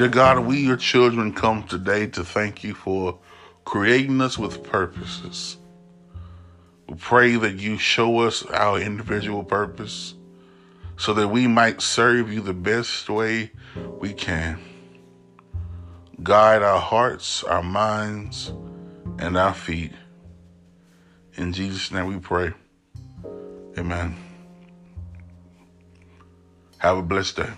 Dear God, we, your children, come today to thank you for creating us with purposes. We pray that you show us our individual purpose so that we might serve you the best way we can. Guide our hearts, our minds, and our feet. In Jesus' name we pray. Amen. Have a blessed day.